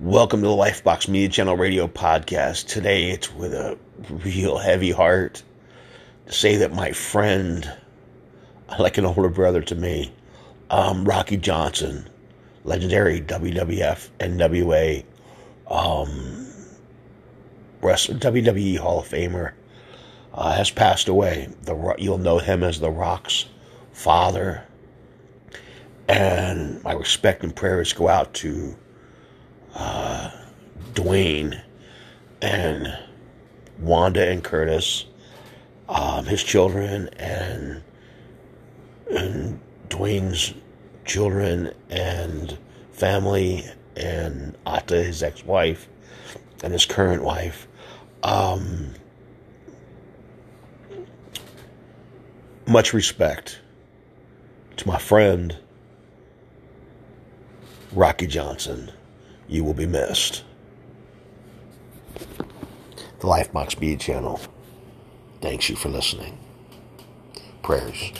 Welcome to the Lifebox Media Channel Radio Podcast. Today it's with a real heavy heart to say that my friend, like an older brother to me, um, Rocky Johnson, legendary WWF, NWA, um, wrestler, WWE Hall of Famer, uh, has passed away. The You'll know him as The Rock's father. And my respect and prayers go out to Dwayne and Wanda and Curtis, um, his children, and, and Dwayne's children and family, and Ata, his ex wife, and his current wife. Um, much respect to my friend, Rocky Johnson. You will be missed. The Lifebox Media channel thanks you for listening. Prayers.